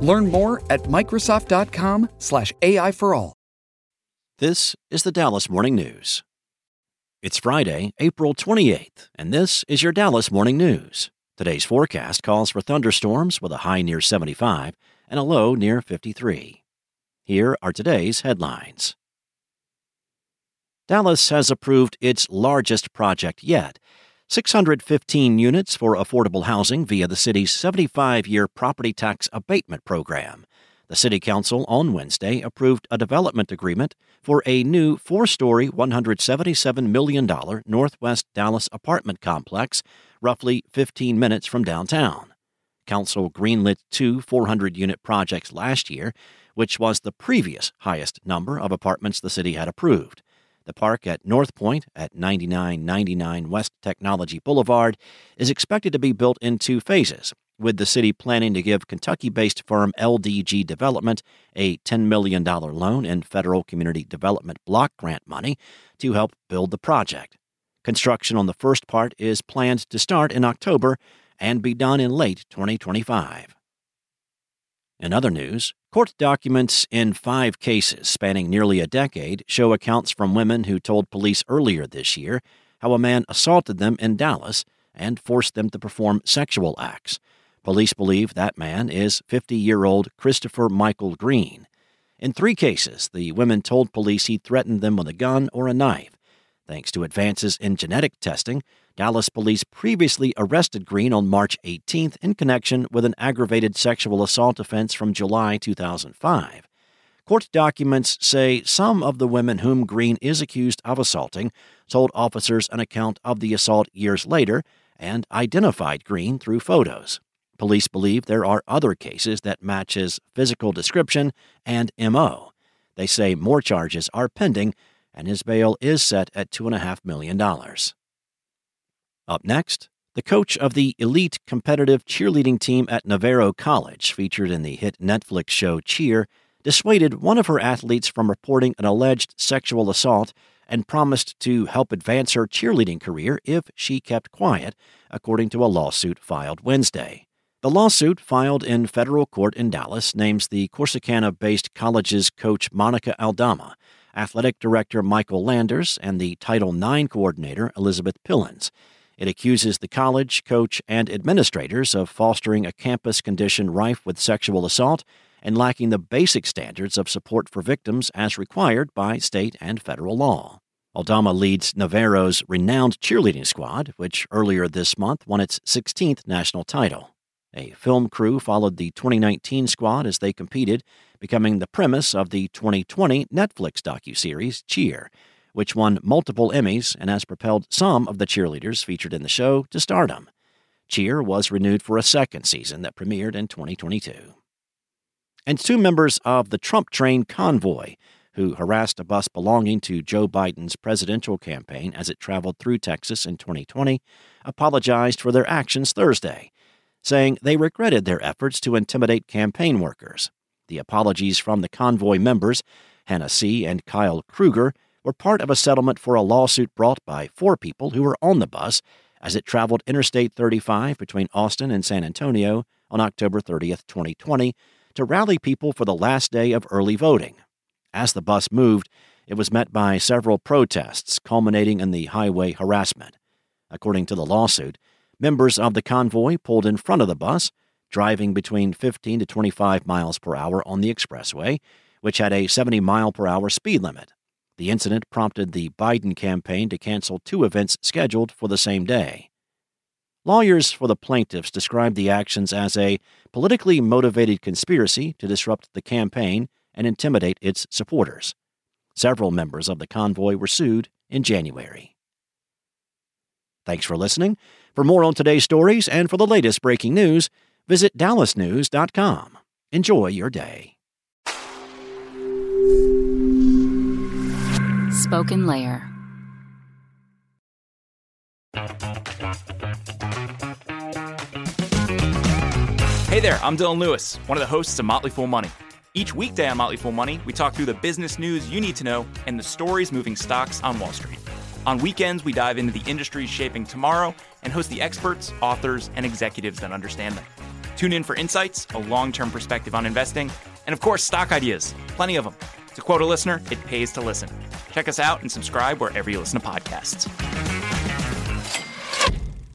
Learn more at Microsoft.com/slash AI for all. This is the Dallas Morning News. It's Friday, April 28th, and this is your Dallas Morning News. Today's forecast calls for thunderstorms with a high near 75 and a low near 53. Here are today's headlines. Dallas has approved its largest project yet 615 units for affordable housing via the city's 75 year property tax abatement program. The City Council on Wednesday approved a development agreement for a new four story, $177 million Northwest Dallas apartment complex, roughly 15 minutes from downtown. Council greenlit two 400 unit projects last year, which was the previous highest number of apartments the city had approved. The park at North Point at 9999 West Technology Boulevard is expected to be built in two phases, with the city planning to give Kentucky based firm LDG Development a $10 million loan and federal community development block grant money to help build the project. Construction on the first part is planned to start in October and be done in late 2025. In other news, court documents in five cases spanning nearly a decade show accounts from women who told police earlier this year how a man assaulted them in Dallas and forced them to perform sexual acts. Police believe that man is 50 year old Christopher Michael Green. In three cases, the women told police he threatened them with a gun or a knife. Thanks to advances in genetic testing, Dallas police previously arrested Green on March 18th in connection with an aggravated sexual assault offense from July 2005. Court documents say some of the women whom Green is accused of assaulting told officers an account of the assault years later and identified Green through photos. Police believe there are other cases that match his physical description and MO. They say more charges are pending, and his bail is set at $2.5 million. Up next, the coach of the elite competitive cheerleading team at Navarro College, featured in the hit Netflix show Cheer, dissuaded one of her athletes from reporting an alleged sexual assault and promised to help advance her cheerleading career if she kept quiet, according to a lawsuit filed Wednesday. The lawsuit, filed in federal court in Dallas, names the Corsicana based college's coach Monica Aldama, athletic director Michael Landers, and the Title IX coordinator Elizabeth Pillins. It accuses the college, coach, and administrators of fostering a campus condition rife with sexual assault and lacking the basic standards of support for victims as required by state and federal law. Aldama leads Navarro's renowned cheerleading squad, which earlier this month won its 16th national title. A film crew followed the 2019 squad as they competed, becoming the premise of the 2020 Netflix docuseries Cheer, which won multiple Emmys and has propelled some of the cheerleaders featured in the show to stardom. Cheer was renewed for a second season that premiered in 2022. And two members of the Trump train convoy, who harassed a bus belonging to Joe Biden's presidential campaign as it traveled through Texas in 2020, apologized for their actions Thursday, saying they regretted their efforts to intimidate campaign workers. The apologies from the convoy members, Hannah Ceh and Kyle Kruger, were part of a settlement for a lawsuit brought by four people who were on the bus as it traveled Interstate 35 between Austin and San Antonio on October 30, 2020, to rally people for the last day of early voting. As the bus moved, it was met by several protests, culminating in the highway harassment. According to the lawsuit, members of the convoy pulled in front of the bus, driving between 15 to 25 miles per hour on the expressway, which had a 70 mile per hour speed limit. The incident prompted the Biden campaign to cancel two events scheduled for the same day. Lawyers for the plaintiffs described the actions as a politically motivated conspiracy to disrupt the campaign and intimidate its supporters. Several members of the convoy were sued in January. Thanks for listening. For more on today's stories and for the latest breaking news, visit dallasnews.com. Enjoy your day. SpokenLayer. Hey there, I'm Dylan Lewis, one of the hosts of Motley Fool Money. Each weekday on Motley Fool Money, we talk through the business news you need to know and the stories moving stocks on Wall Street. On weekends, we dive into the industries shaping tomorrow and host the experts, authors, and executives that understand them. Tune in for insights, a long term perspective on investing, and of course, stock ideas. Plenty of them. To quote a listener, it pays to listen. Check us out and subscribe wherever you listen to podcasts.